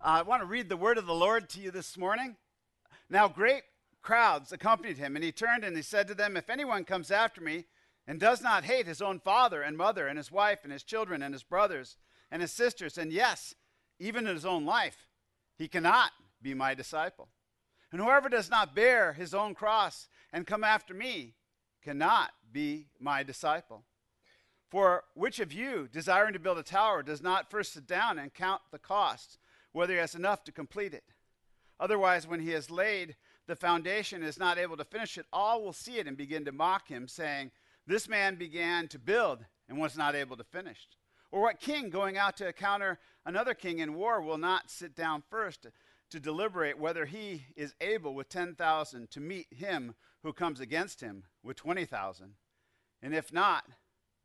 Uh, I want to read the word of the Lord to you this morning. Now, great crowds accompanied him, and he turned and he said to them, If anyone comes after me and does not hate his own father and mother and his wife and his children and his brothers and his sisters, and yes, even his own life, he cannot be my disciple. And whoever does not bear his own cross and come after me cannot be my disciple. For which of you, desiring to build a tower, does not first sit down and count the costs, whether he has enough to complete it? Otherwise, when he has laid the foundation and is not able to finish it, all will see it and begin to mock him, saying, This man began to build and was not able to finish. Or what king going out to encounter another king in war will not sit down first to, deliberate whether he is able with 10,000 to meet him who comes against him with 20,000? And if not,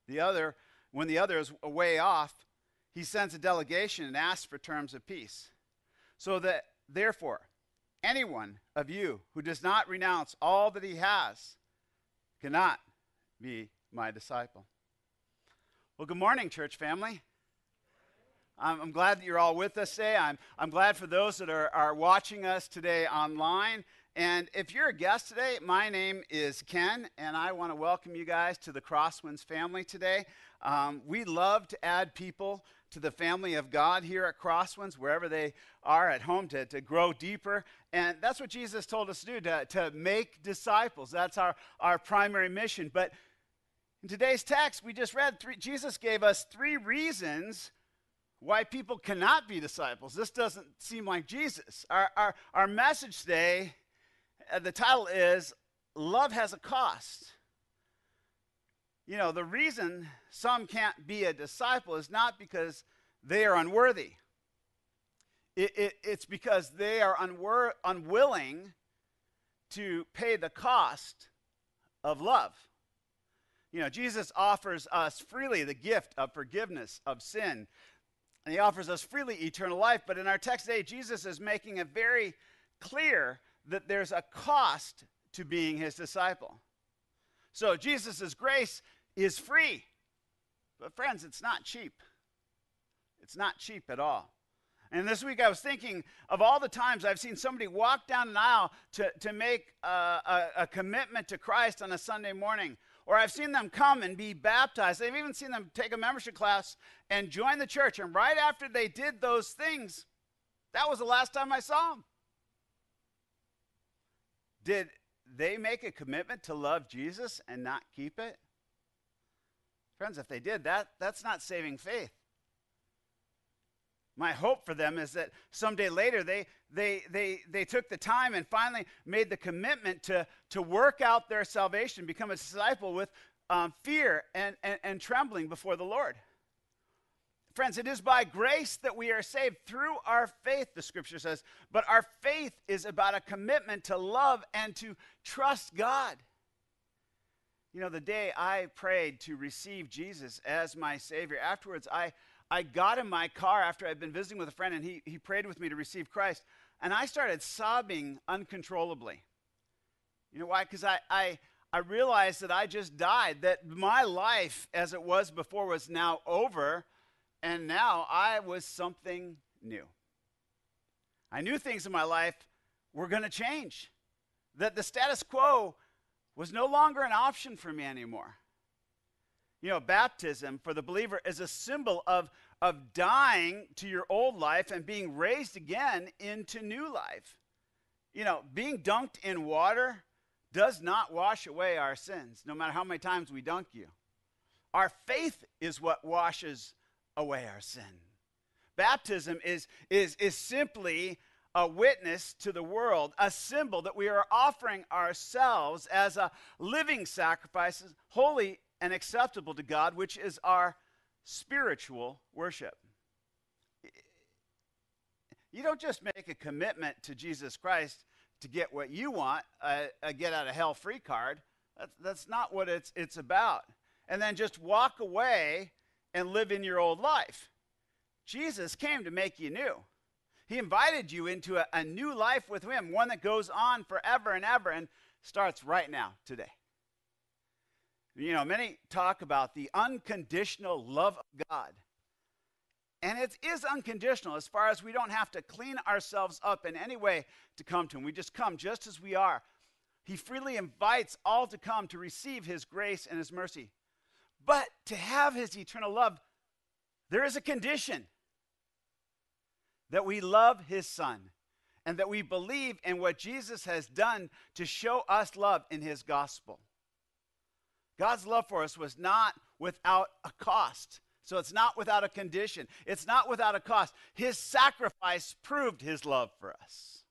the other, when the other is away off, he sends a delegation and asks for terms of peace. So that, therefore, anyone of you who does not renounce all that he has cannot be my disciple. Well, good morning, church family. I'm, I'm, glad that you're all with us today. I'm, I'm glad for those that are, are watching us today online. And if you're a guest today, my name is Ken, and I want to welcome you guys to the Crosswinds family today. Um, we love to add people to the family of God here at Crosswinds, wherever they are at home, to, to grow deeper. And that's what Jesus told us to do, to, to make disciples. That's our, our primary mission. But in today's text, we just read, three, Jesus gave us three reasons why people cannot be disciples. This doesn't seem like Jesus. Our, our, our message today uh, the title is Love Has a Cost. You know, the reason some can't be a disciple is not because they are unworthy, it, it, it's because they are unwor- unwilling to pay the cost of love. You know, Jesus offers us freely the gift of forgiveness of sin. And he offers us freely eternal life. But in our text today, Jesus is making it very clear that there's a cost to being his disciple. So Jesus' grace is free. But, friends, it's not cheap. It's not cheap at all. And this week I was thinking of all the times I've seen somebody walk down an aisle to, to make a, a, a commitment to Christ on a Sunday morning. Or I've seen them come and be baptized. I've even seen them take a membership class and join the church. And right after they did those things, that was the last time I saw them. Did they make a commitment to love Jesus and not keep it? Friends, if they did, that, that's not saving faith. My hope for them is that someday later they, they, they, they took the time and finally made the commitment to, to work out their salvation, become a disciple with um, fear and, and, and trembling before the Lord. Friends, it is by grace that we are saved through our faith, the scripture says. But our faith is about a commitment to love and to trust God. You know, the day I prayed to receive Jesus as my Savior, afterwards I, I got in my car after I'd been visiting with a friend and he, he prayed with me to receive Christ. And I started sobbing uncontrollably. You know why? Because I, I, I realized that I just died, that my life as it was before was now over and now I was something new. I knew things in my life were going to change, that the status quo was no longer an option for me anymore. You know, baptism for the believer is a symbol of, of dying to your old life and being raised again into new life. You know, being dunked in water does not wash away our sins, no matter how many times we dunk you. Our faith is what washes away our sin. Baptism is, is, is simply a witness to the world, a symbol that we are offering ourselves as a living sacrifice, holy and acceptable to God, which is our spiritual worship. You don't just make a commitment to Jesus Christ to get what you want, a, a get out of hell free card. That's, that's not what it's, it's about. And then just walk away and live in your old life. Jesus came to make you new. He invited you into a, a, new life with Him, one that goes on forever and ever and starts right now, today. You know, many talk about the unconditional love of God. And it is unconditional as far as we don't have to clean ourselves up in any way to come to Him. We just come just as we are. He freely invites all to come to receive His grace and His mercy. But to have His eternal love, there is a condition that we love His Son and that we believe in what Jesus has done to show us love in His gospel. God's love for us was not without a cost. So it's not without a condition. It's not without a cost. His sacrifice proved his love for us.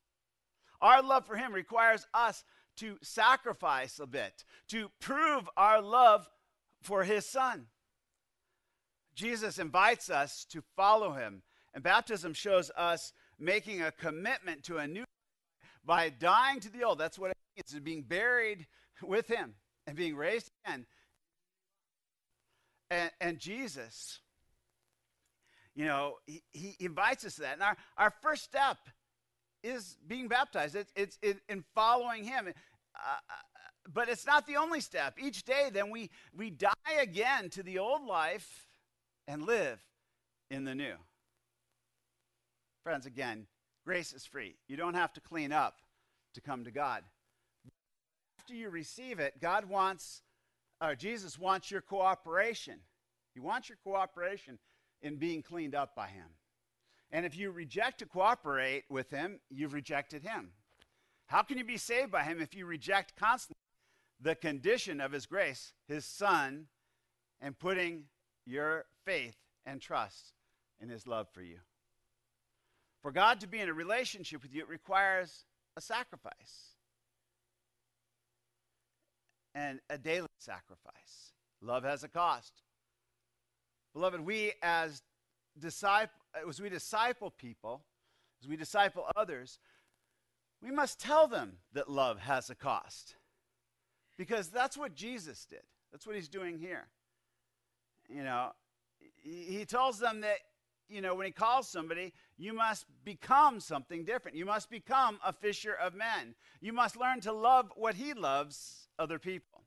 Our love for him requires us to sacrifice a bit, to prove our love for his son. Jesus invites us to follow him, and baptism shows us making a commitment to a new by dying to the old. That's what it means, being buried with him and being raised again and, and Jesus, you know, he, he invites us to that. And our, our first step is being baptized. It's, it's it, in following him. Uh, but it's not the only step. Each day, then we, we die again to the old life and live in the new. Friends, again, grace is free. You don't have to clean up to come to God. After you receive it, God wants uh, Jesus wants your cooperation. He wants your cooperation in being cleaned up by Him. And if you reject to cooperate with Him, you've rejected Him. How can you be saved by Him if you reject constantly the condition of His grace, His Son, and putting your faith and trust in His love for you? For God to be in a relationship with you, it requires a sacrifice and a daily sacrifice. Love has a cost. Beloved, we as disciple, as we disciple people, as we disciple others, we must tell them that love has a cost. Because that's what Jesus did. That's what he's doing here. You know, he tells them that, you know, when he calls somebody, you must become something different. You must become a fisher of men. You must learn to love what he loves, other people.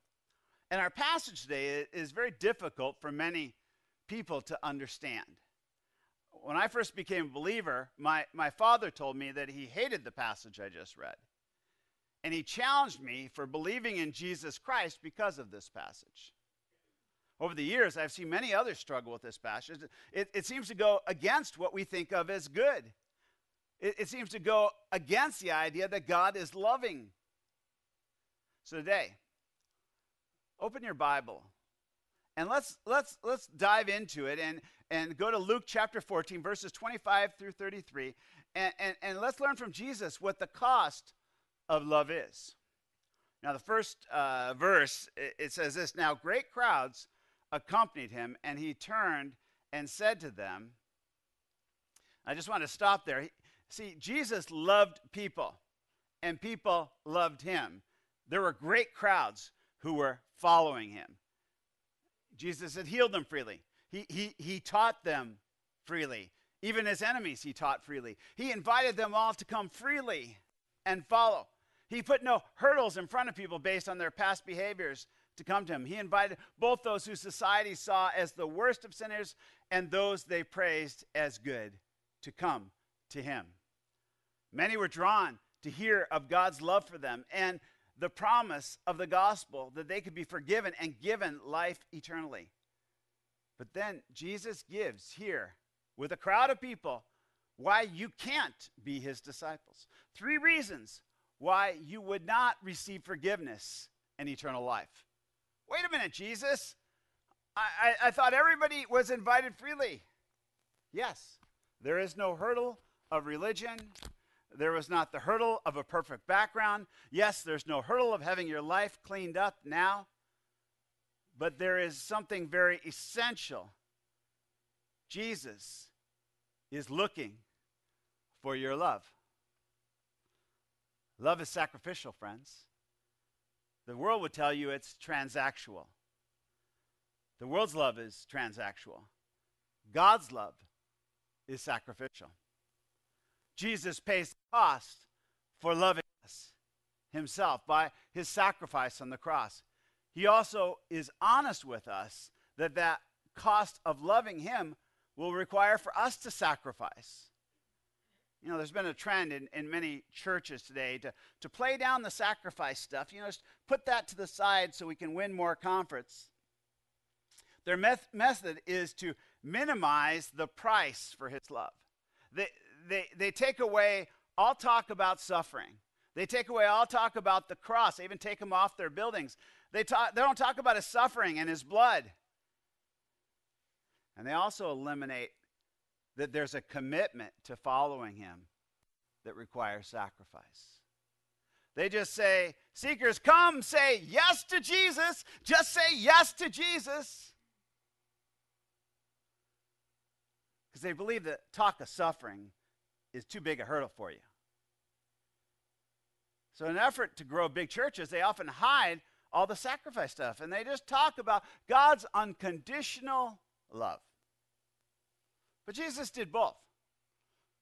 And our passage today is very difficult for many people to understand. When I first became a believer, my, my father told me that he hated the passage I just read. And he challenged me for believing in Jesus Christ because of this passage. Over the years, I've seen many others struggle with this passage. It, it seems to go against what we think of as good. It, it seems to go against the idea that God is loving. So today, open your Bible and let's let's let's dive into it and and go to Luke chapter 14, verses 25 through 33, and, and, and let's learn from Jesus what the cost of love is. Now, the first uh, verse, it, it says this Now great crowds accompanied him, and he turned and said to them, I just want to stop there. See, Jesus loved people, and people loved him. There were great crowds who were following him. Jesus had healed them freely. He, he, he taught them freely. Even his enemies, he taught freely. He invited them all to come freely and follow. He put no hurdles in front of people based on their past behaviors to come to him. He invited both those who society saw as the worst of sinners and those they praised as good to come to him. Many were drawn to hear of God's love for them and the promise of the gospel that they could be forgiven and given life eternally. But then Jesus gives here, with a crowd of people, why you can't be his disciples. Three reasons why you would not receive forgiveness and eternal life. Wait a minute, Jesus. I, I, I thought everybody was invited freely. Yes, there is no hurdle of religion, there was not the hurdle of a perfect background. Yes, there's no hurdle of having your life cleaned up now. But there is something very essential. Jesus is looking for your love. Love is sacrificial, friends. The world would tell you it's transactional. The world's love is transactional. God's love is sacrificial. Jesus pays the cost for loving us himself by his sacrifice on the cross. He also is honest with us that that cost of loving him will require for us to sacrifice. You know, there's been a trend in, in many churches today to, to play down the sacrifice stuff. You know, just put that to the side so we can win more conference. Their meth- method is to minimize the price for his love. They, they, they take away all talk about suffering. They take away all talk about the cross. They even take him off their buildings. They, talk, they don't talk about his suffering and his blood. And they also eliminate that there's a commitment to following him that requires sacrifice. They just say, Seekers, come, say yes to Jesus. Just say yes to Jesus. Because they believe that talk of suffering is too big a hurdle for you. So, in an effort to grow big churches, they often hide all the sacrifice stuff and they just talk about God's unconditional love. But Jesus did both.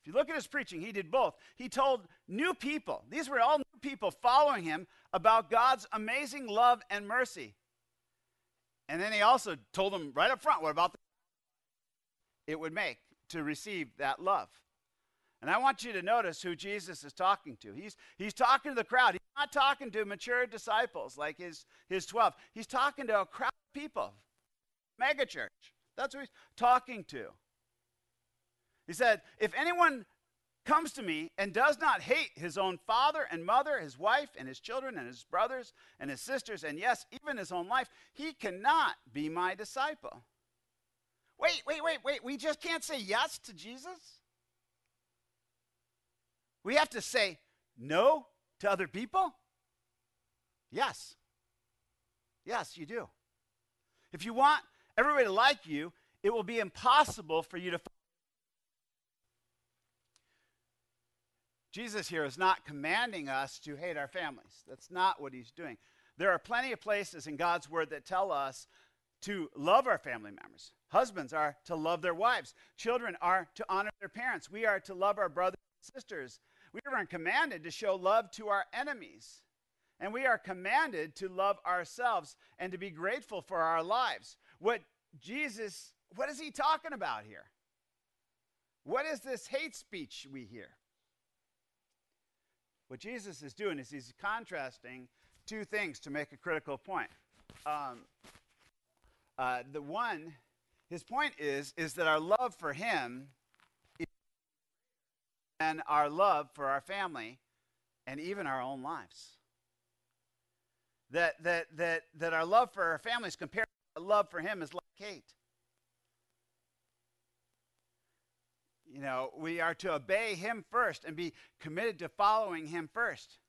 If you look at his preaching, he did both. He told new people, these were all new people following him, about God's amazing love and mercy. And then he also told them right up front what about the it would make to receive that love. And I want you to notice who Jesus is talking to. He's, he's talking to the crowd. He's not talking to mature disciples like his, his 12. He's talking to a crowd of people, megachurch. That's who he's talking to. He said, If anyone comes to me and does not hate his own father and mother, his wife and his children and his brothers and his sisters, and yes, even his own life, he cannot be my disciple. Wait, wait, wait, wait. We just can't say yes to Jesus? We have to say no to other people? Yes. Yes, you do. If you want everybody to like you, it will be impossible for you to Jesus here is not commanding us to hate our families. That's not what he's doing. There are plenty of places in God's word that tell us to love our family members. Husbands are to love their wives. Children are to honor their parents. We are to love our brothers and sisters. We are commanded to show love to our enemies. And we are commanded to love ourselves and to be grateful for our lives. What Jesus, what is he talking about here? What is this hate speech we hear? What Jesus is doing is he's contrasting two things to make a critical point. Um, uh, the one, his point is, is that our love for him and our love for our family and even our own lives. That, that, that, that our love for our families compared to our love for him is like hate. You know, we are to obey him first and be committed to following him first.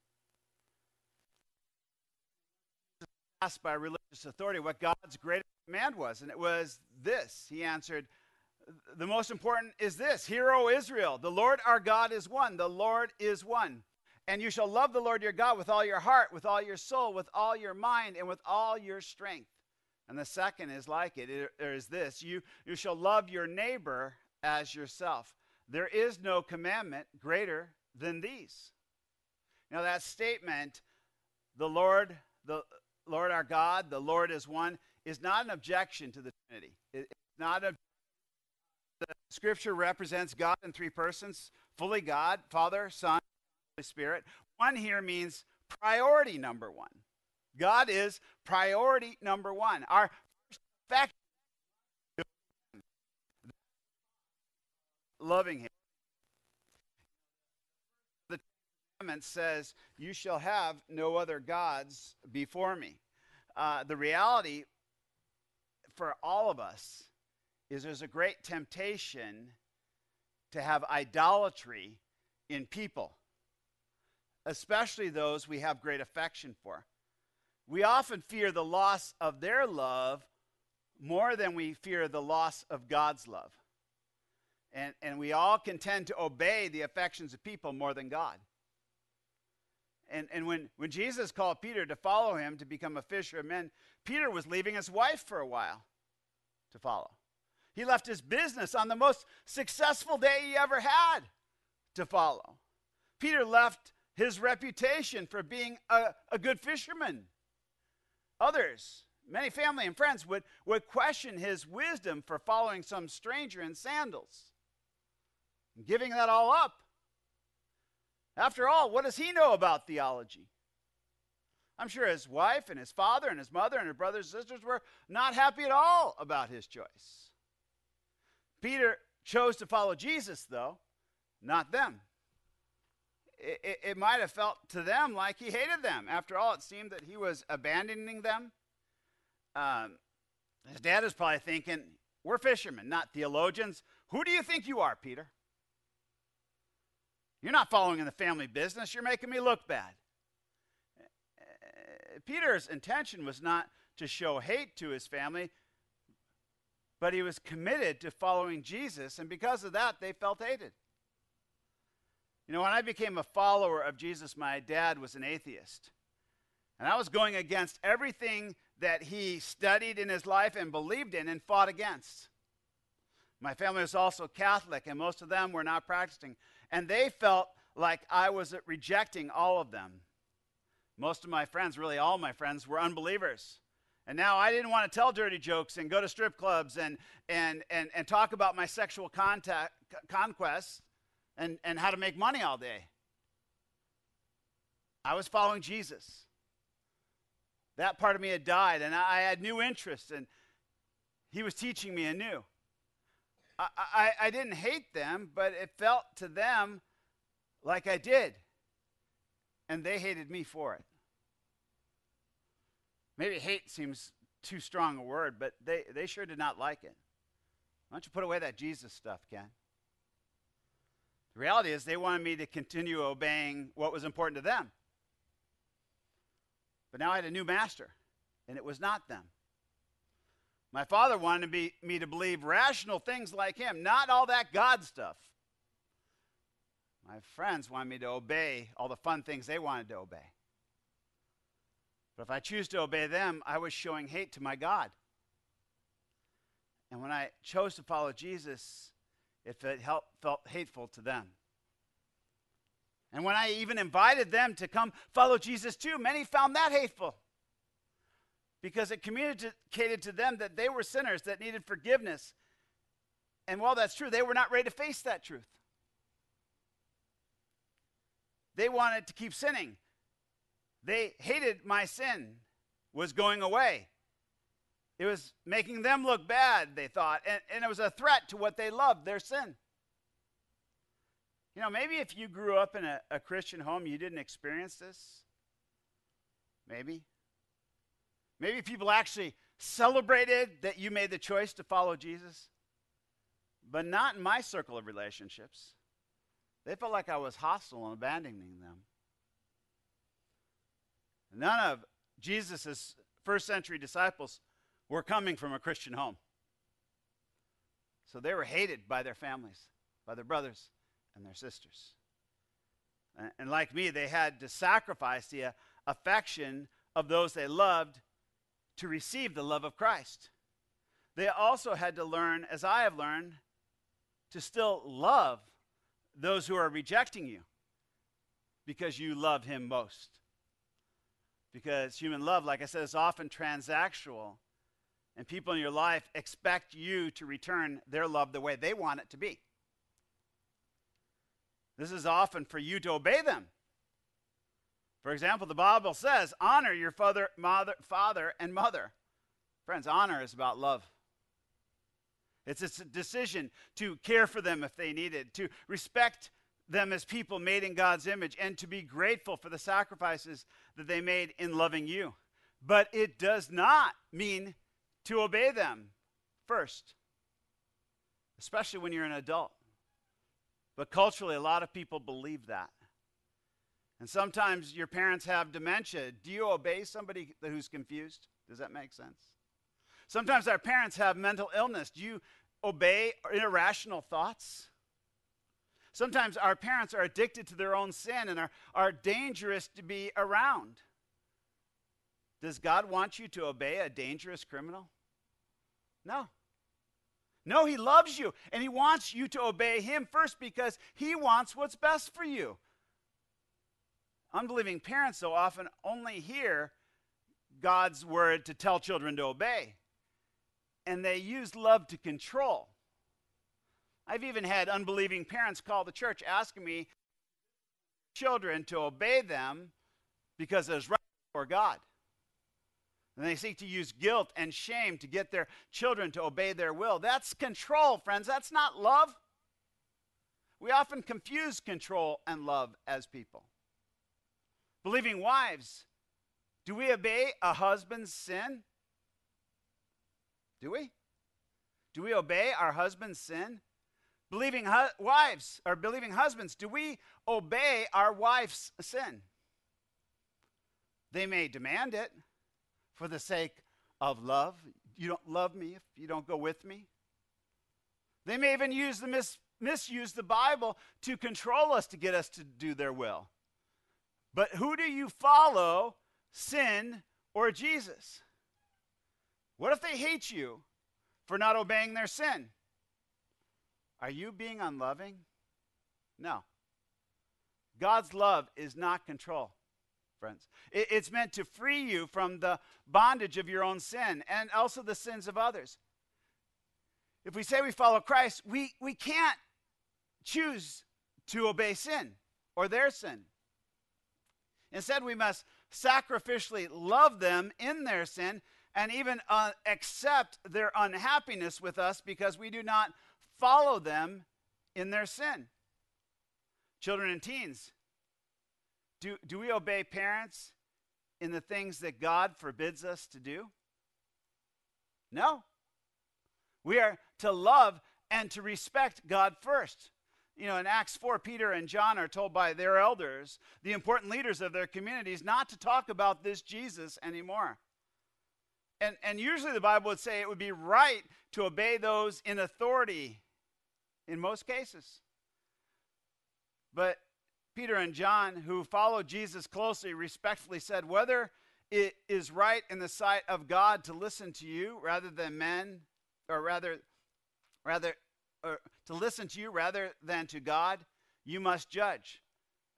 Asked by religious authority what God's greatest command was, and it was this. He answered, The most important is this Hear, O Israel, the Lord our God is one. The Lord is one. And you shall love the Lord your God with all your heart, with all your soul, with all your mind, and with all your strength. And the second is like it. It is this you, you shall love your neighbor as yourself. There is no commandment greater than these. Now, that statement, the Lord, the Lord our God, the Lord is one, is not an objection to the Trinity. It's not a the scripture represents God in three persons, fully God, Father, Son, Holy Spirit. One here means priority number one. God is priority number one. Our first affection loving him. The commandment says, You shall have no other gods before me. Uh, the reality for all of us is there's a great temptation to have idolatry in people, especially those we have great affection for. We often fear the loss of their love more than we fear the loss of God's love. And, and we all can tend to obey the affections of people more than God. And, and when, when Jesus called Peter to follow him to become a fisher of men, Peter was leaving his wife for a while to follow. He left his business on the most successful day he ever had to follow. Peter left his reputation for being a, a good fisherman. Others Many family and friends would, would question his wisdom for following some stranger in sandals, giving that all up. After all, what does he know about theology? I'm sure his wife and his father and his mother and his brothers and sisters were not happy at all about his choice. Peter chose to follow Jesus, though, not them. It, it, it might have felt to them like he hated them. After all, it seemed that he was abandoning them. Um, his dad is probably thinking, We're fishermen, not theologians. Who do you think you are, Peter? You're not following in the family business. You're making me look bad. Uh, Peter's intention was not to show hate to his family, but he was committed to following Jesus, and because of that, they felt hated. You know, when I became a follower of Jesus, my dad was an atheist. And I was going against everything that he studied in his life and believed in and fought against. My family was also Catholic, and most of them were not practicing. And they felt like I was rejecting all of them. Most of my friends, really all my friends, were unbelievers. And now I didn't want to tell dirty jokes and go to strip clubs and, and, and, and talk about my sexual contact, conquests and, and how to make money all day. I was following Jesus. That part of me had died, and I, had new interests, and he was teaching me anew. I, I, I didn't hate them, but it felt to them like I did and they hated me for it. Maybe hate seems too strong a word, but they, they sure did not like it. Why don't you put away that Jesus stuff, Ken? The reality is, they wanted me to continue obeying what was important to them. But now I had a new master, and it was not them. My father wanted me, to believe rational things like him, not all that God stuff. My friends wanted me to obey all the fun things they wanted to obey. But if I choose to obey them, I was showing hate to my God. And when I chose to follow Jesus, it felt hateful to them. And when I even invited them to come follow Jesus too, many found that hateful because it communicated to them that they were sinners that needed forgiveness. And while that's true, they were not ready to face that truth. They wanted to keep sinning. They hated my sin was going away. It was making them look bad, they thought, and, and it was a threat to what they loved, their sin. You know, maybe if you grew up in a, a Christian home, you didn't experience this. Maybe. Maybe people actually celebrated that you made the choice to follow Jesus, but not in my circle of relationships. They felt like I was hostile and abandoning them. None of Jesus' first century disciples were coming from a Christian home. So they were hated by their families, by their brothers and their sisters. And, like me, they had to sacrifice the uh, affection of those they loved to receive the love of Christ. They also had to learn, as I have learned, to still love those who are rejecting you because you love him most. Because human love, like I said, is often transactional. And people in your life expect you to return their love the way they want it to be. This is often for you to obey them. For example, the Bible says, honor your father, mother, father and mother. Friends, honor is about love. It's a decision to care for them if they need it, to respect them as people made in God's image, and to be grateful for the sacrifices that they made in loving you. But it does not mean to obey them first, especially when you're an adult. But culturally, a lot of people believe that. And sometimes your parents have dementia. Do you obey somebody who's confused? Does that make sense? Sometimes our parents have mental illness. Do you obey irrational thoughts? Sometimes our parents are addicted to their own sin and are, are dangerous to be around. Does God want you to obey a dangerous criminal? No. No, He loves you and He wants you to obey Him first because He wants what's best for you. Unbelieving parents, so often, only hear God's word to tell children to obey. And they use love to control. I've even had unbelieving parents call the church asking me children to obey them because it is right before God. And they seek to use guilt and shame to get their children to obey their will. That's control, friends. That's not love. We often confuse control and love as people. Believing wives, do we obey a husband's sin? Do we? Do we obey our husband's sin? Believing hu- wives or believing husbands, do we obey our wife's sin? They may demand it for the sake of love. You don't love me if you don't go with me. They may even use the mis- misuse the Bible to control us to get us to do their will. But who do you follow, sin or Jesus? What if they hate you for not obeying their sin? Are you being unloving? No. God's love is not control, friends. it's meant to free you from the bondage of your own sin and also the sins of others. If we say we follow Christ, we, we can't choose to obey sin or their sin. Instead, we must sacrificially love them in their sin and even uh, accept their unhappiness with us because we do not follow them in their sin. Children and teens, do, do we obey parents in the things that God forbids us to do? No. We are to love and to respect God first. You know, in Acts 4, Peter and John are told by their elders, the important leaders of their communities, not to talk about this Jesus anymore. And, and usually the Bible would say it would be right to obey those in authority in most cases. But Peter and John, who followed Jesus closely, respectfully said, Whether it is right in the sight of God to listen to you rather than men, or rather, rather, or to listen to you rather than to God, you must judge.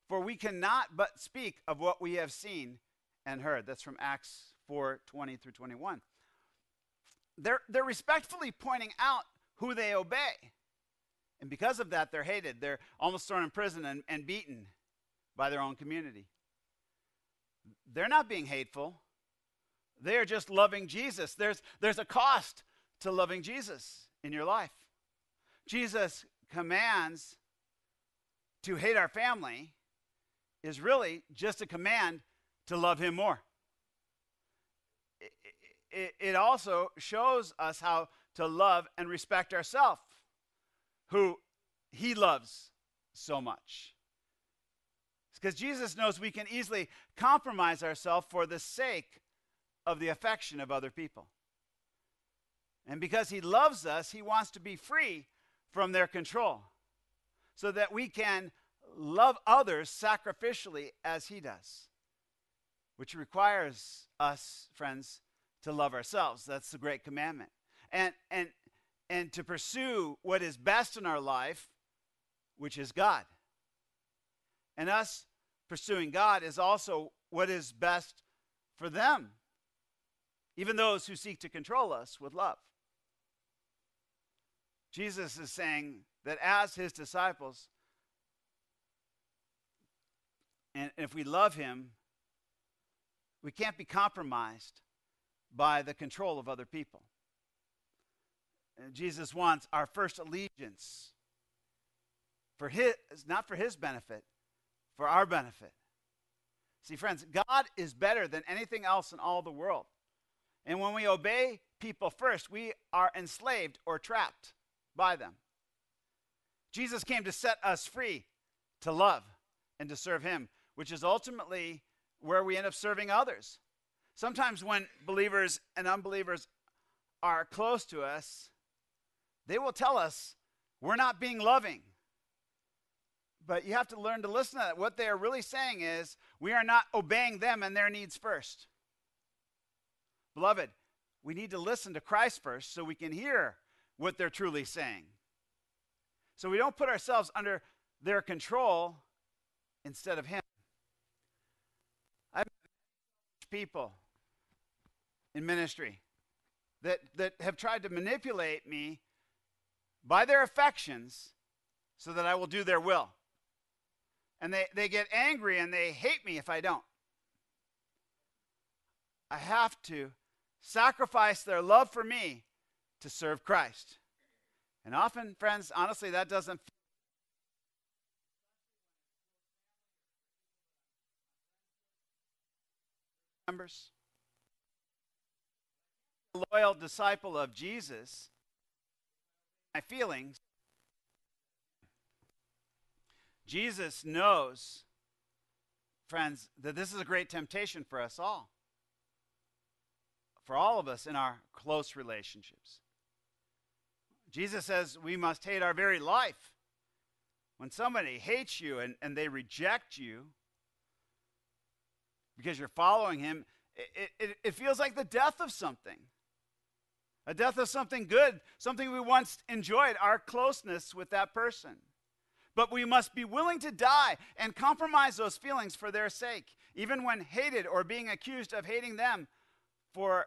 For we cannot but speak of what we have seen and heard. That's from Acts 4 20 through 21. They're, they're respectfully pointing out who they obey. And because of that, they're hated. They're almost thrown in prison and, and beaten by their own community. They're not being hateful, they are just loving Jesus. There's, there's a cost to loving Jesus in your life. Jesus commands to hate our family is really just a command to love him more. It, it, it also shows us how to love and respect ourselves, who he loves so much. Because Jesus knows we can easily compromise ourselves for the sake of the affection of other people. And because he loves us, he wants to be free from their control so that we can love others sacrificially as he does, which requires us, friends, to love ourselves. That's the great commandment. And, and, and to pursue what is best in our life, which is God. And us pursuing God is also what is best for them, even those who seek to control us with love. Jesus is saying that as his disciples, and if we love him, we can't be compromised by the control of other people. And Jesus wants our first allegiance for his not for his benefit, for our benefit. See friends, God is better than anything else in all the world. And when we obey people first, we are enslaved or trapped by them. Jesus came to set us free to love and to serve Him, which is ultimately where we end up serving others. Sometimes when believers and unbelievers are close to us, they will tell us we're not being loving. But you have to learn to listen to that. What they are really saying is we are not obeying them and their needs first. Beloved, we need to listen to Christ first so we can hear what they're truly saying. So we don't put ourselves under their control instead of Him. I've people in ministry that, that have tried to manipulate me by their affections so that I will do their will. And they, they get angry and they hate me if I don't. I have to sacrifice their love for me to serve Christ. And often, friends, honestly, that doesn't. Members, A loyal disciple of Jesus, my feelings. Jesus knows, friends, that this is a great temptation for us all for all of us in our close relationships. Jesus says we must hate our very life. When somebody hates you and, and they reject you because you're following him, it, it, it feels like the death of something. A death of something good, something we once enjoyed, our closeness with that person. But we must be willing to die and compromise those feelings for their sake, even when hated or being accused of hating them for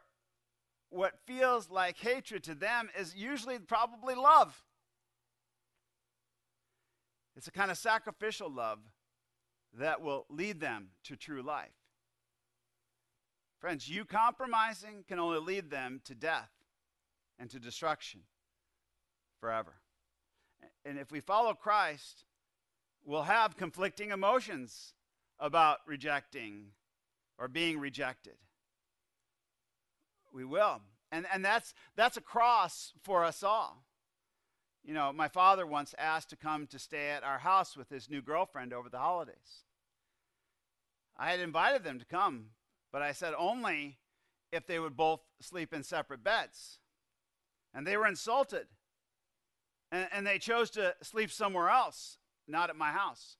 what feels like hatred to them is usually probably love. It's a kind of sacrificial love that will lead them to true life. Friends, you compromising can only lead them to death and to destruction forever. And if we follow Christ, we'll have conflicting emotions about rejecting or being rejected. We will. And, and that's, that's a cross for us all. You know, my father once asked to come to stay at our house with his new girlfriend over the holidays. I had invited them to come, but I said only if they would both sleep in separate beds. And they were insulted. And, and they chose to sleep somewhere else, not at my house.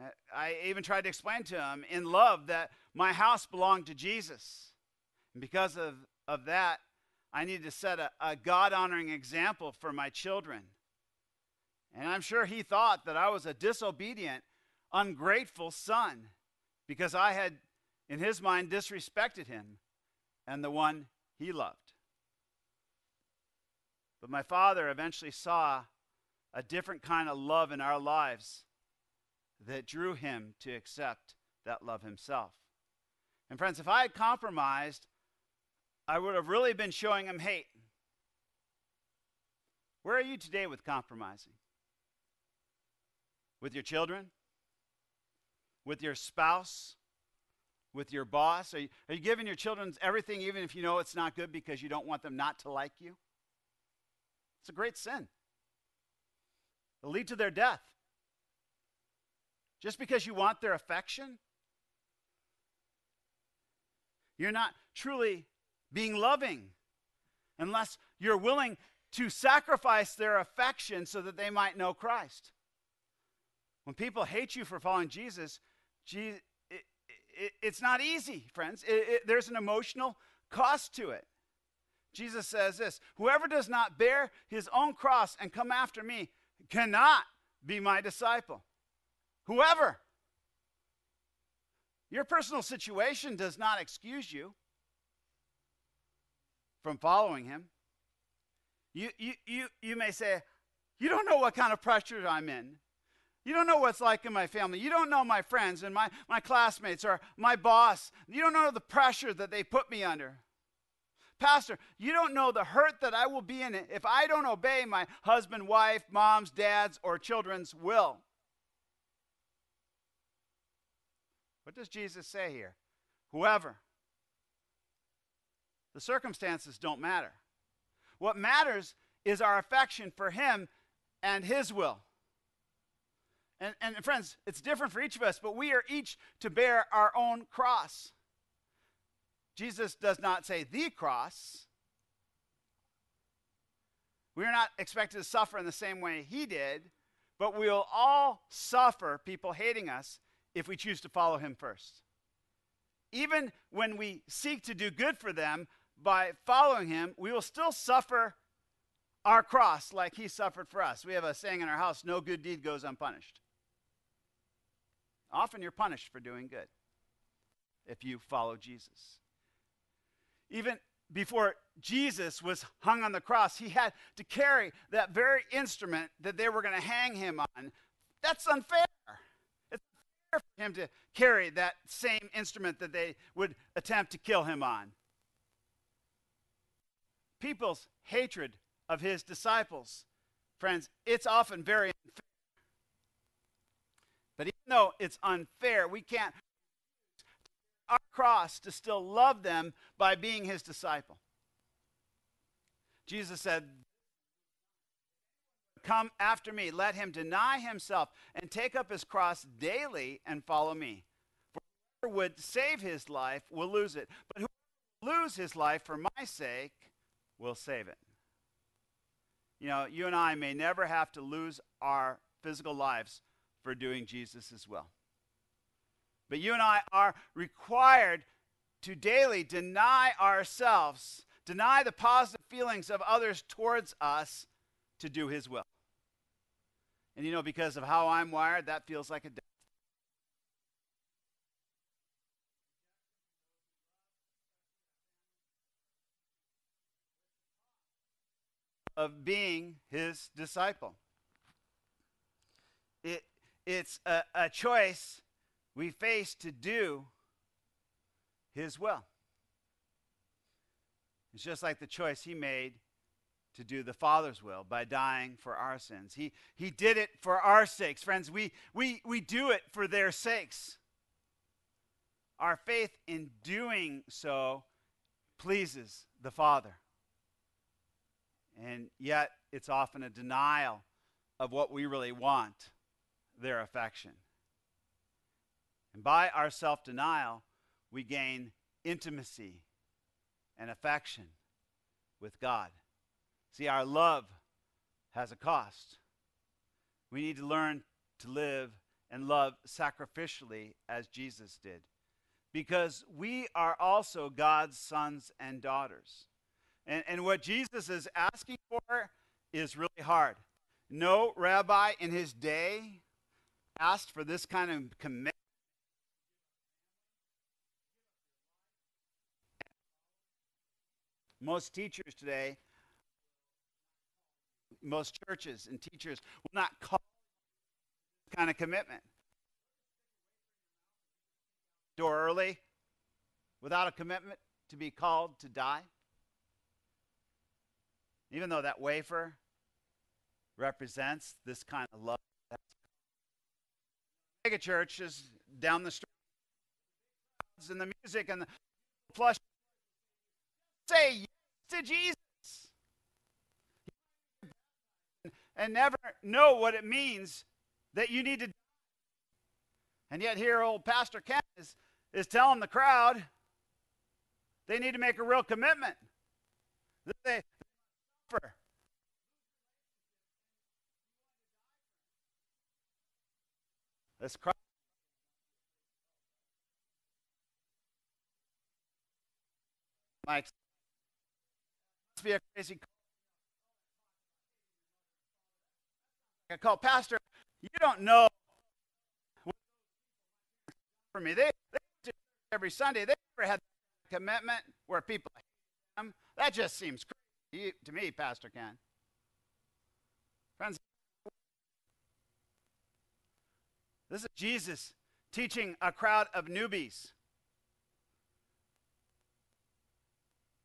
Uh, I even tried to explain to them in love that my house belonged to Jesus. And because of, of that, I need to set a, a God honoring example for my children. And I'm sure he thought that I was a disobedient, ungrateful son because I had, in his mind, disrespected him and the one he loved. But my father eventually saw a different kind of love in our lives that drew him to accept that love himself. And friends, if I had compromised I would have really been showing him hate. Where are you today with compromising? With your children? With your spouse? With your boss? Are you, are you giving your children everything even if you know it's not good because you don't want them not to like you? It's a great sin. It'll lead to their death. Just because you want their affection, you're not truly being loving, unless you're willing to sacrifice their affection so that they might know Christ. When people hate you for following Jesus, it, it, it's not easy, friends. It, there's an emotional cost to it. Jesus says this Whoever does not bear his own cross and come after me cannot be my disciple. Whoever. Your personal situation does not excuse you from following him. You, you, you, you may say, You don't know what kind of pressure I'm in. You don't know what's like in my family. You don't know my friends and my, my classmates or my boss. You don't know the pressure that they put me under. Pastor, you don't know the hurt that I will be in if I don't obey my husband, wife, mom's, dad's, or children's will. What does Jesus say here? Whoever. The circumstances don't matter. What matters is our affection for Him and His will. And, and friends, it's different for each of us, but we are each to bear our own cross. Jesus does not say the cross. We are not expected to suffer in the same way He did, but we will all suffer people hating us if we choose to follow Him first. Even when we seek to do good for them, by following him, we will still suffer our cross like he suffered for us. We have a saying in our house no good deed goes unpunished. Often you're punished for doing good if you follow Jesus. even before Jesus was hung on the cross, he had to carry that very instrument that they were going to hang him on. That's unfair. It's unfair for him to carry that same instrument that they would attempt to kill him on. People's hatred of his disciples, friends, it's often very unfair. But even though it's unfair, we can't our cross to still love them by being his disciple. Jesus said, Come after me. Let him deny himself and take up his cross daily and follow me. For whoever would save his life will lose it, but whoever lose his life for my sake will save it. You know, you and I may never have to lose our physical lives for doing Jesus' will. But you and I are required to daily deny ourselves, deny the positive feelings of others towards us to do His will. And you know, because of how I'm wired, that feels like a death. Of being his disciple. It, it's a, a choice we face to do his will. It's just like the choice he made to do the Father's will by dying for our sins. He, he did it for our sakes. Friends, we, we, we do it for their sakes. Our faith in doing so pleases the Father. And yet, it's often a denial of what we really want their affection. And by our self denial, we gain intimacy and affection with God. See, our love has a cost. We need to learn to live and love sacrificially as Jesus did. Because we are also God's sons and daughters. And, and what Jesus is asking for is really hard. No rabbi in his day asked for this kind of commitment Most teachers today, most churches and teachers will not call this kind of commitment. Door early without a commitment to be called to die. Even though that wafer represents this kind of love. Mega church is down the street, and the music and the plush. Say yes to Jesus and never know what it means that you need to. And yet, here, old Pastor Ken is, is telling the crowd they need to make a real commitment. They suffer. Let's cry. Mike be a crazy I call pastor. You don't know for me. They, they every Sunday. They never had commitment where people hate them. That just seems crazy to me, Pastor Ken. Friends, this is Jesus teaching a crowd of newbies.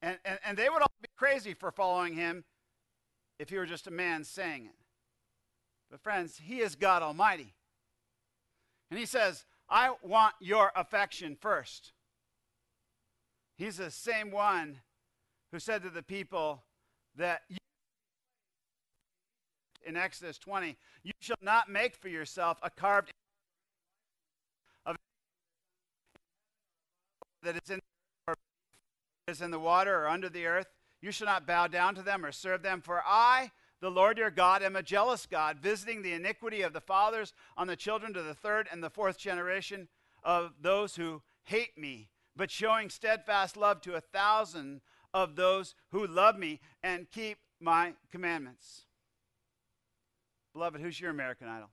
And, and, and they would all be crazy for following him if he were just a man saying it. But, friends, he is God Almighty. And he says, I want your affection first. He's the same one who said to the people that in Exodus 20, you shall not make for yourself a carved of that is in is in the water or under the earth. You shall not bow down to them or serve them, for I, the Lord your God, am a jealous God, visiting the iniquity of the fathers on the children to the third and the fourth generation of those who hate me, but showing steadfast love to a thousand of those who love me and keep my commandments. Beloved, who's your American Idol?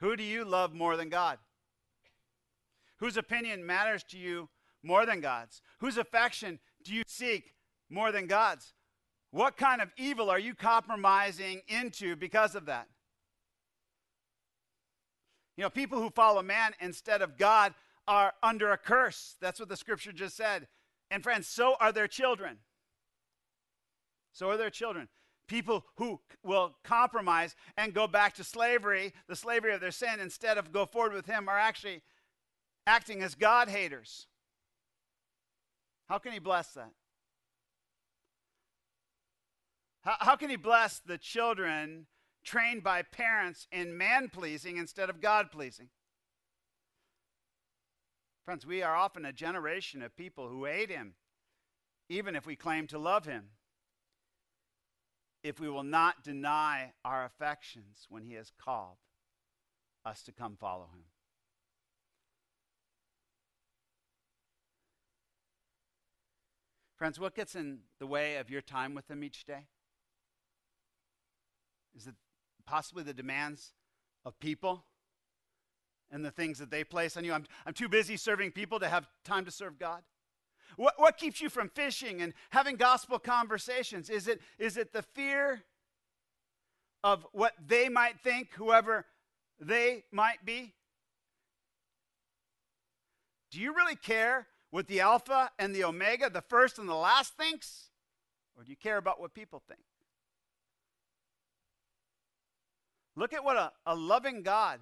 Who do you love more than God? Whose opinion matters to you more than God's? Whose affection do you seek more than God's? What kind of evil are you compromising into because of that? You know, people who follow man instead of God are under a curse. That's what the scripture just said. And friends, so are their children. So are their children. People who will compromise and go back to slavery, the slavery of their sin, instead of go forward with Him, are actually acting as God haters. How can He bless that? How, how can He bless the children trained by parents in man pleasing instead of God pleasing? Friends, we are often a generation of people who hate Him, even if we claim to love Him if we will not deny our affections when He has called us to come follow Him. Friends, what gets in the way of your time with Him each day? Is it possibly the demands of people and the things that they place on you? I'm, I'm too busy serving people to have time to serve God. What, what keeps you from fishing and having gospel conversations? Is it, is it the fear of what they might think, whoever they might be? Do you really care what the Alpha and the Omega, the first and the last, thinks? Or do you care about what people think? Look at what a, a loving God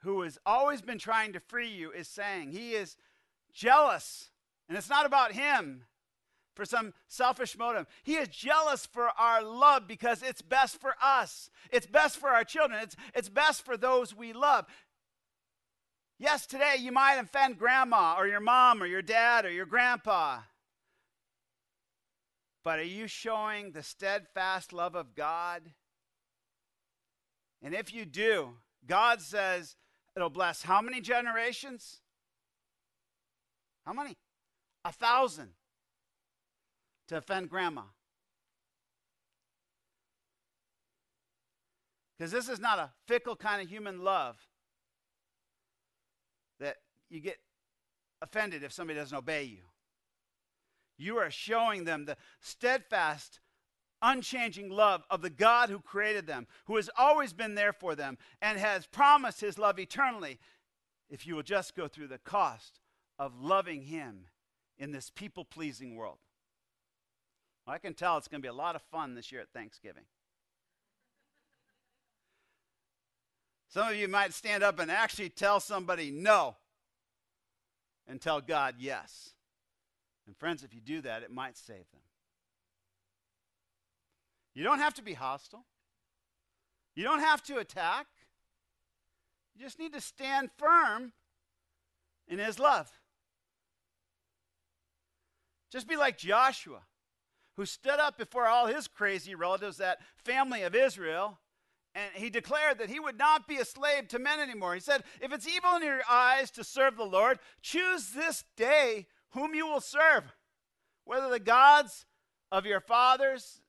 who has always been trying to free you is saying. He is jealous and it's not about him for some selfish motive. He is jealous for our love because it's best for us. It's best for our children. It's, it's best for those we love. Yes, today you might offend grandma or your mom or your dad or your grandpa. But are you showing the steadfast love of God? And if you do, God says it'll bless how many generations? How many? a thousand to offend grandma. Because this is not a fickle kind of human love that you get offended if somebody doesn't obey you. You are showing them the steadfast, unchanging love of the God who created them, who has always been there for them, and has promised his love eternally if you will just go through the cost of loving him in this people pleasing world. Well, I can tell it's going to be a lot of fun this year at Thanksgiving. Some of you might stand up and actually tell somebody no and tell God yes. And friends, if you do that, it might save them. You don't have to be hostile. You don't have to attack. You just need to stand firm in His love. Just be like Joshua, who stood up before all his crazy relatives, that family of Israel, and he declared that he would not be a slave to men anymore. He said, If it's evil in your eyes to serve the Lord, choose this day whom you will serve, whether the gods of your fathers,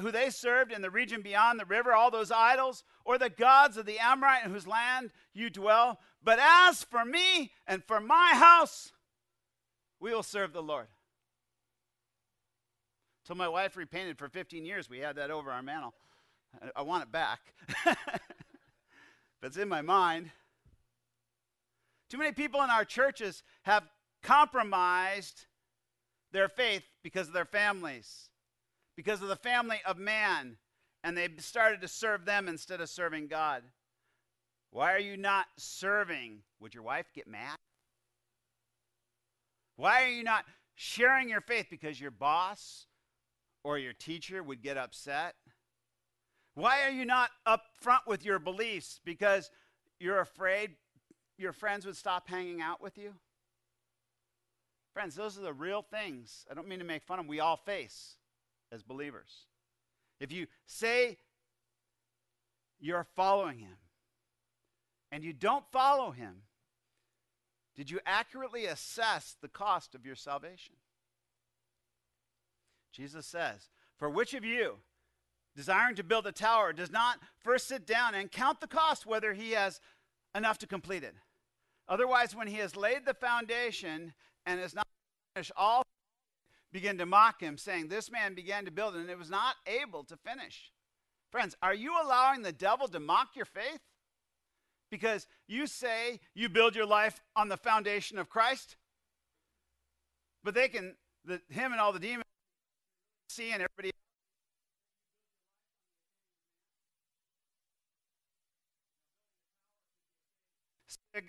who they served in the region beyond the river, all those idols, or the gods of the Amorite in whose land you dwell. But as for me and for my house, we will serve the Lord. Till my wife repainted for 15 years, we had that over our mantle. I, I want it back. but it's in my mind. Too many people in our churches have compromised their faith because of their families, because of the family of man, and they started to serve them instead of serving God. Why are you not serving? Would your wife get mad? Why are you not sharing your faith? Because your boss or your teacher would get upset? Why are you not upfront with your beliefs? Because you're afraid your friends would stop hanging out with you? Friends, those are the real things. I don't mean to make fun of them. We all face as believers. If you say you're following him and you don't follow him, did you accurately assess the cost of your salvation? Jesus says, For which of you, desiring to build a tower, does not first sit down and count the cost whether he has enough to complete it? Otherwise, when he has laid the foundation and is not finished, all begin to mock him, saying, This man began to build and it was not able to finish. Friends, are you allowing the devil to mock your faith? Because you say you build your life on the foundation of Christ, but they can, the, him and all the demons see and everybody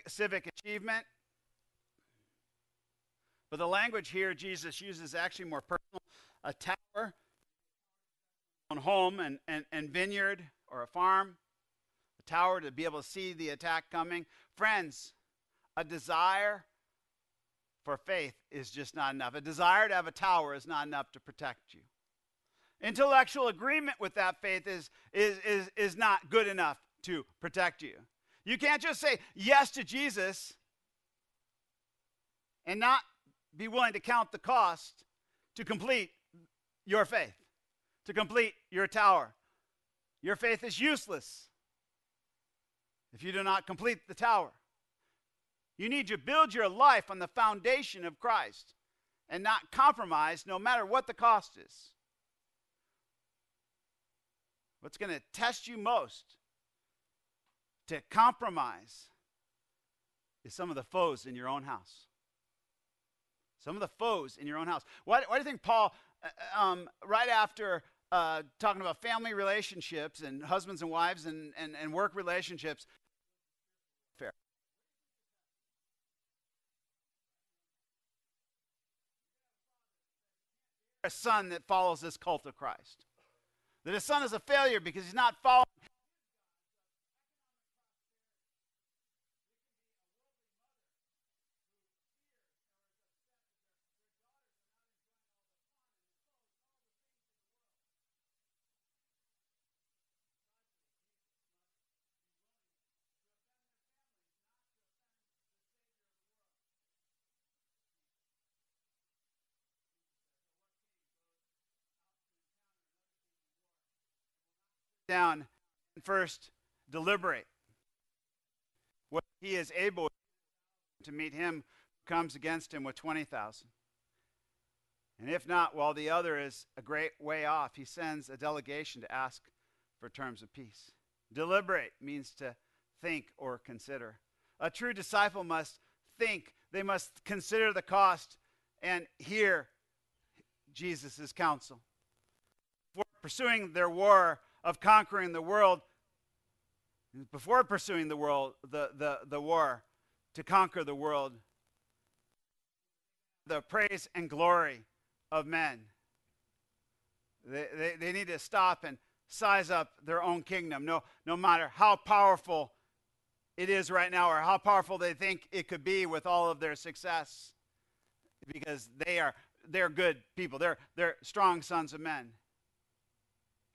civic achievement. But the language here Jesus uses actually more personal. A tower, a home and, and, and vineyard or a farm, a tower to be able to see the attack coming. Friends, a desire for faith is just not enough. A desire to have a tower is not enough to protect you. Intellectual agreement with that faith is, is, is, is not good enough to protect you. You can't just say yes to Jesus and not be willing to count the cost to complete your faith, to complete your tower. Your faith is useless if you do not complete the tower. You need to build your life on the foundation of Christ and not compromise no matter what the cost is. What's going to test you most to compromise is some of the foes in your own house. Some of the foes in your own house. Why, why do you think Paul, uh, um, right after uh, talking about family relationships and husbands and wives and, and, and work relationships, fair. A son that follows this cult of Christ. That his son is a failure because he's not following down and first deliberate what he is able to meet him who comes against him with 20,000. And if not, while the other is a great way off, he sends a delegation to ask for terms of peace. Deliberate means to think or consider. A true disciple must think, they must consider the cost and hear Jesus' counsel. For pursuing their war of conquering the world, before pursuing the world, the, the, the war to conquer the world, the praise and glory of men. They, they, they need to stop and size up their own kingdom, no, no matter how powerful it is right now or how powerful they think it could be with all of their success because they are they're good people. They're they're strong sons of men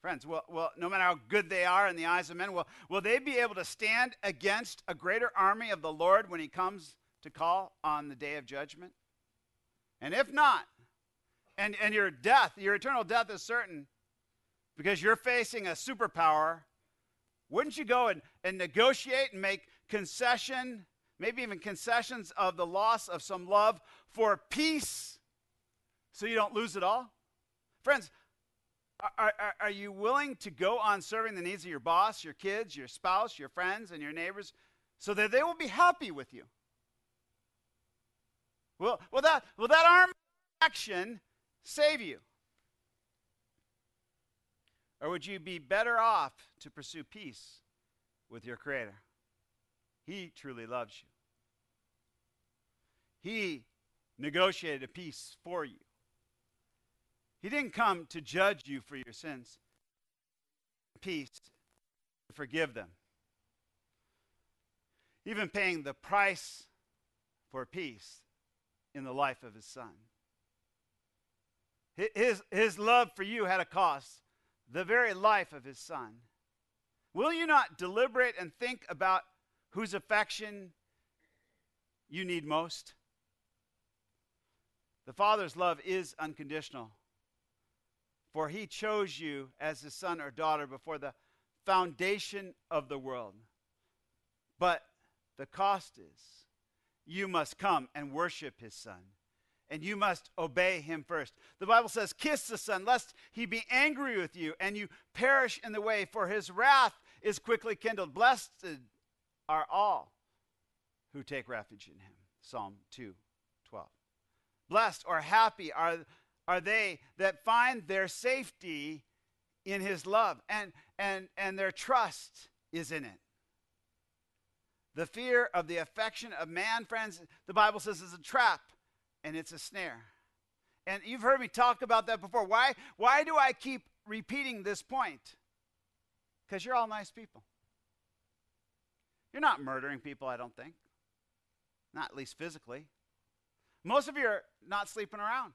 Friends, well, no matter how good they are in the eyes of men, will, will they be able to stand against a greater army of the Lord when he comes to call on the day of judgment? And if not, and, and your death, your eternal death is certain because you're facing a superpower, wouldn't you go and, and negotiate and make concession, maybe even concessions of the loss of some love for peace so you don't lose it all? Friends, are, are, are, you willing to go on serving the needs of your boss, your kids, your spouse, your friends, and your neighbors so that they will be happy with you? Will, will, that, will that arm action save you? Or would you be better off to pursue peace with your Creator? He truly loves you. He negotiated a peace for you. He didn't come to judge you for your sins. Peace to forgive them. Even paying the price for peace in the life of his son. His, his love for you had a cost, the very life of his son. Will you not deliberate and think about whose affection you need most? The Father's love is unconditional. For he chose you as his son or daughter before the foundation of the world. But the cost is you must come and worship his son. And you must obey him first. The Bible says, Kiss the Son, lest he be angry with you and you perish in the way, for his wrath is quickly kindled. Blessed are all who take refuge in him. Psalm 2 12. Blessed or happy are, are they that find their safety in his love and, and, and their trust is in it. The fear of the affection of man, friends, the Bible says is a trap and it's a snare. And you've heard me talk about that before. Why, why do I keep repeating this point? Because you're all nice people. You're not murdering people, I don't think. Not at least physically. Most of you are not sleeping around.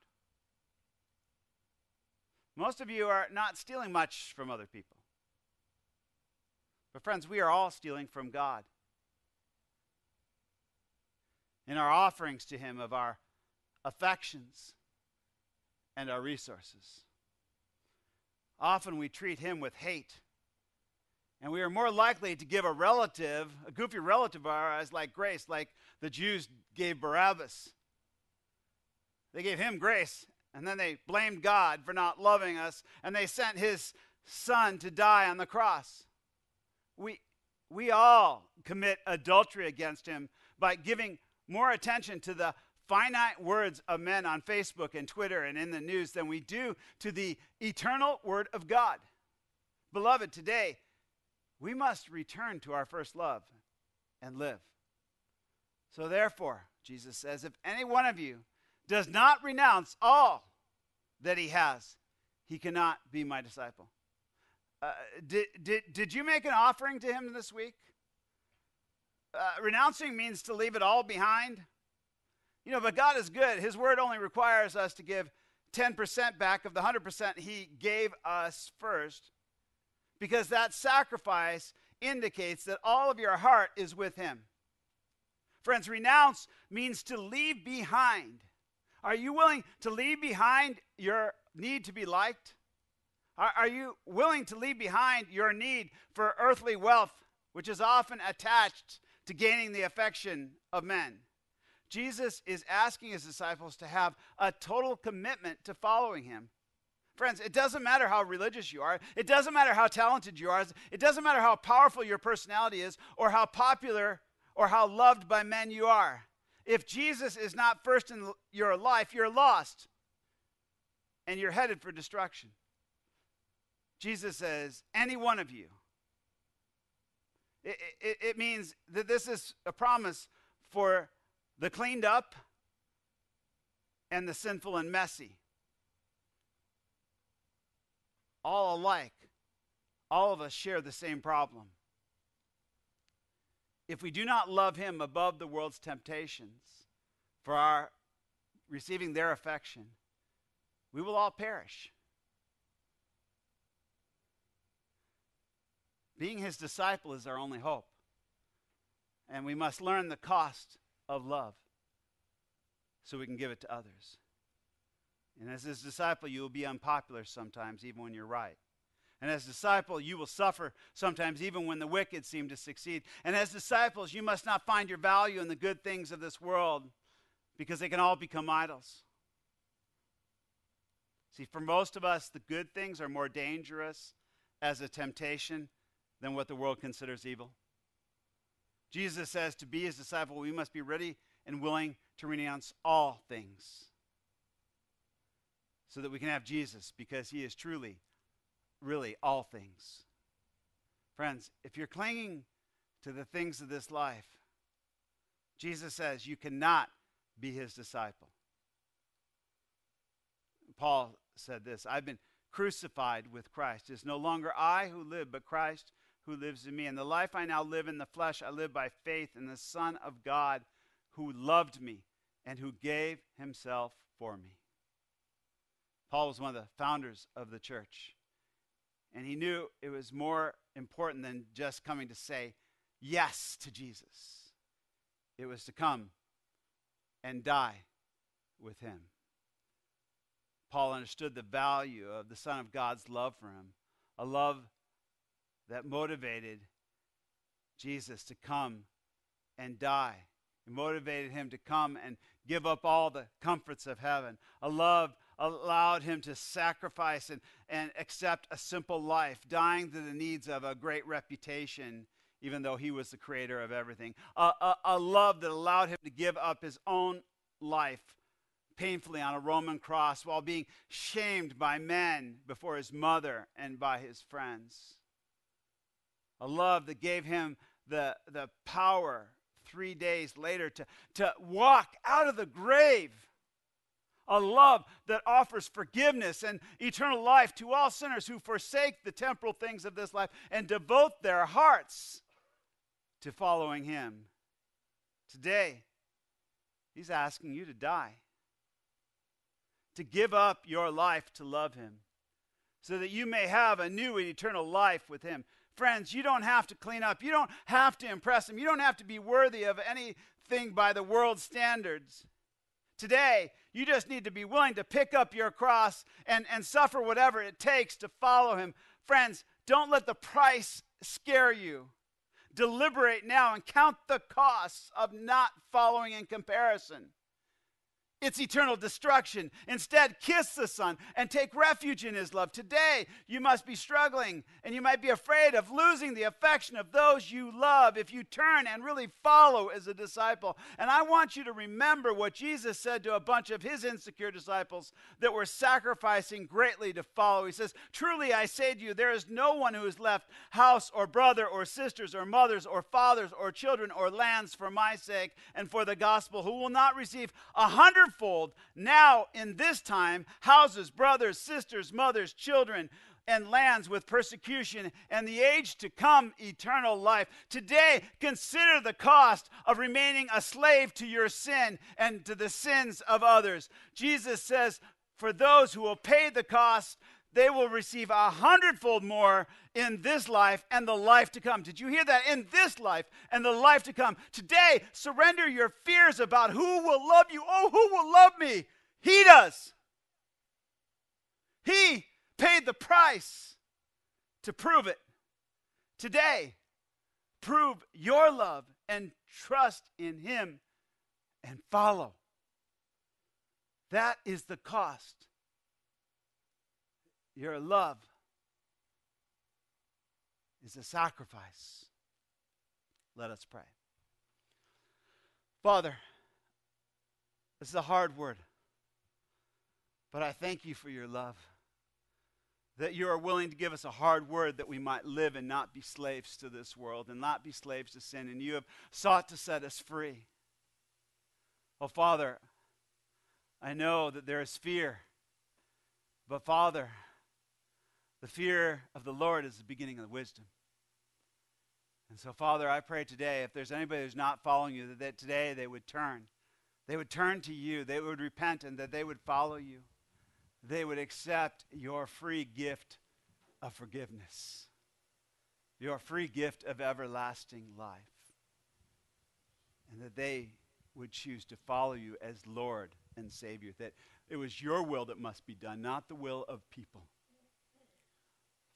Most of you are not stealing much from other people. But, friends, we are all stealing from God in our offerings to Him of our affections and our resources. Often we treat Him with hate. And we are more likely to give a relative, a goofy relative of ours, like grace, like the Jews gave Barabbas. They gave him grace, and then they blamed God for not loving us, and they sent his son to die on the cross. We, we all commit adultery against him by giving more attention to the finite words of men on Facebook and Twitter and in the news than we do to the eternal word of God. Beloved, today we must return to our first love and live. So, therefore, Jesus says, if any one of you does not renounce all that he has, he cannot be my disciple. Uh, did, did, did you make an offering to him this week? Uh, renouncing means to leave it all behind. You know, but God is good. His word only requires us to give 10% back of the 100% He gave us first, because that sacrifice indicates that all of your heart is with Him. Friends, renounce means to leave behind. Are you willing to leave behind your need to be liked? Are, are you willing to leave behind your need for earthly wealth, which is often attached to gaining the affection of men. Jesus is asking his disciples to have a total commitment to following him. Friends, it doesn't matter how religious you are. It doesn't matter how talented you are. It doesn't matter how powerful your personality is or how popular or how loved by men you are. If Jesus is not first in your life, you're lost and you're headed for destruction. Jesus says, Any one of you it, it, it means that this is a promise for the cleaned up and the sinful and messy. All alike, all of us share the same problem. If we do not love Him above the world's temptations for our receiving their affection, we will all perish. Being his disciple is our only hope. And we must learn the cost of love so we can give it to others. And as his disciple, you will be unpopular sometimes, even when you're right. And as disciple, you will suffer sometimes, even when the wicked seem to succeed. And as disciples, you must not find your value in the good things of this world because they can all become idols. See, for most of us, the good things are more dangerous as a temptation than what the world considers evil. Jesus says to be his disciple, we must be ready and willing to renounce all things so that we can have Jesus because he is truly, really all things. Friends, if you're clinging to the things of this life, Jesus says you cannot be his disciple. Paul said this I've been crucified with Christ. It's no longer I who live, but Christ who lives in me. And the life I now live in the flesh, I live by faith in the Son of God who loved me and who gave himself for me. Paul was one of the founders of the church. And he knew it was more important than just coming to say yes to Jesus, it was to come and die with him. Paul understood the value of the Son of God's love for him, a love that motivated Jesus to come and die It motivated him to come and give up all the comforts of heaven. A love allowed him to sacrifice and, and accept a simple life, dying to the needs of a great reputation, even though he was the creator of everything. A, a, a love that allowed him to give up his own life painfully on a Roman cross while being shamed by men before his mother and by his friends. A love that gave him the, the power three days later to, to walk out of the grave. A love that offers forgiveness and eternal life to all sinners who forsake the temporal things of this life and devote their hearts to following Him. Today, He's asking you to die, to give up your life to love Him, so that you may have a new and eternal life with Him. Friends, you don't have to clean up. You don't have to impress Him. You don't have to be worthy of anything by the world's standards. Today, you just need to be willing to pick up your cross and, and suffer whatever it takes to follow him. Friends, don't let the price scare you. Deliberate now and count the costs of not following in comparison it's eternal destruction. Instead, kiss the Son and take refuge in His love. Today, you must be struggling and you might be afraid of losing the affection of those you love if you turn and really follow as a disciple. And I want you to remember what Jesus said to a bunch of His insecure disciples that were sacrificing greatly to follow. He says, Truly I say to you, there is no one who has left house or brother or sisters or mothers or fathers or children or lands for my sake and for the gospel who will not receive a hundred now in this time houses, brothers, sisters, mothers, children, and lands with persecution, and the age to come, eternal life. Today, consider the cost of remaining a slave to your sin and to the sins of others. Jesus says, For those who will pay the cost, they will receive a hundredfold more in this life and the life to come. Did you hear that? In this life and the life to come. Today, surrender your fears about who will love you. Oh, who will love me? He does. He paid the price to prove it. Today, prove your love and trust in Him and follow. That is the cost your love is a sacrifice. Let us pray. Father, this is a hard word, but I thank you for your love. That you are willing to give us a hard word that we might live and not be slaves to this world and not be slaves to sin. And you have sought to set us free. Oh, Father, I know that there is fear, but Father, the fear of the Lord is the beginning of wisdom. And so, Father, I pray today, if there's anybody who's not following you, that, today they would turn. They would turn to you, they would repent, and that they would follow you. They would accept your free gift of forgiveness, your free gift of everlasting life, and that they would choose to follow you as Lord and Savior, that it was your will that must be done, not the will of people.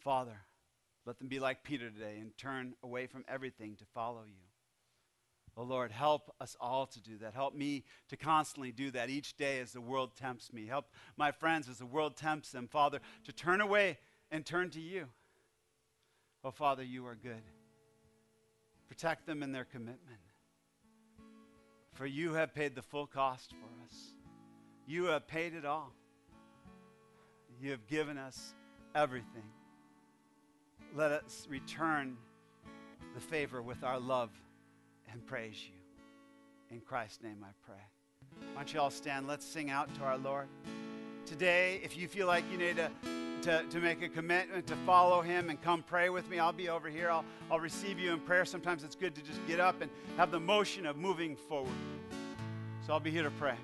Father, let them be like Peter today and turn away from everything to follow you. Oh Lord, help us all to do that. Help me to constantly do that each day as the world tempts me. Help my friends as the world tempts them, Father, to turn away and turn to you. Oh Father, you are good. Protect them in their commitment. For you have paid the full cost for us. You have paid it all. You have given us everything let us return the favor with our love and praise you. In Christ's name I pray. Why don't you all stand? Let's sing out to our Lord. Today, if you feel like you need to, to, to make a commitment to follow him and come pray with me, I'll be over here. I'll, I'll receive you in prayer. Sometimes it's good to just get up and have the motion of moving forward. So I'll be here to pray.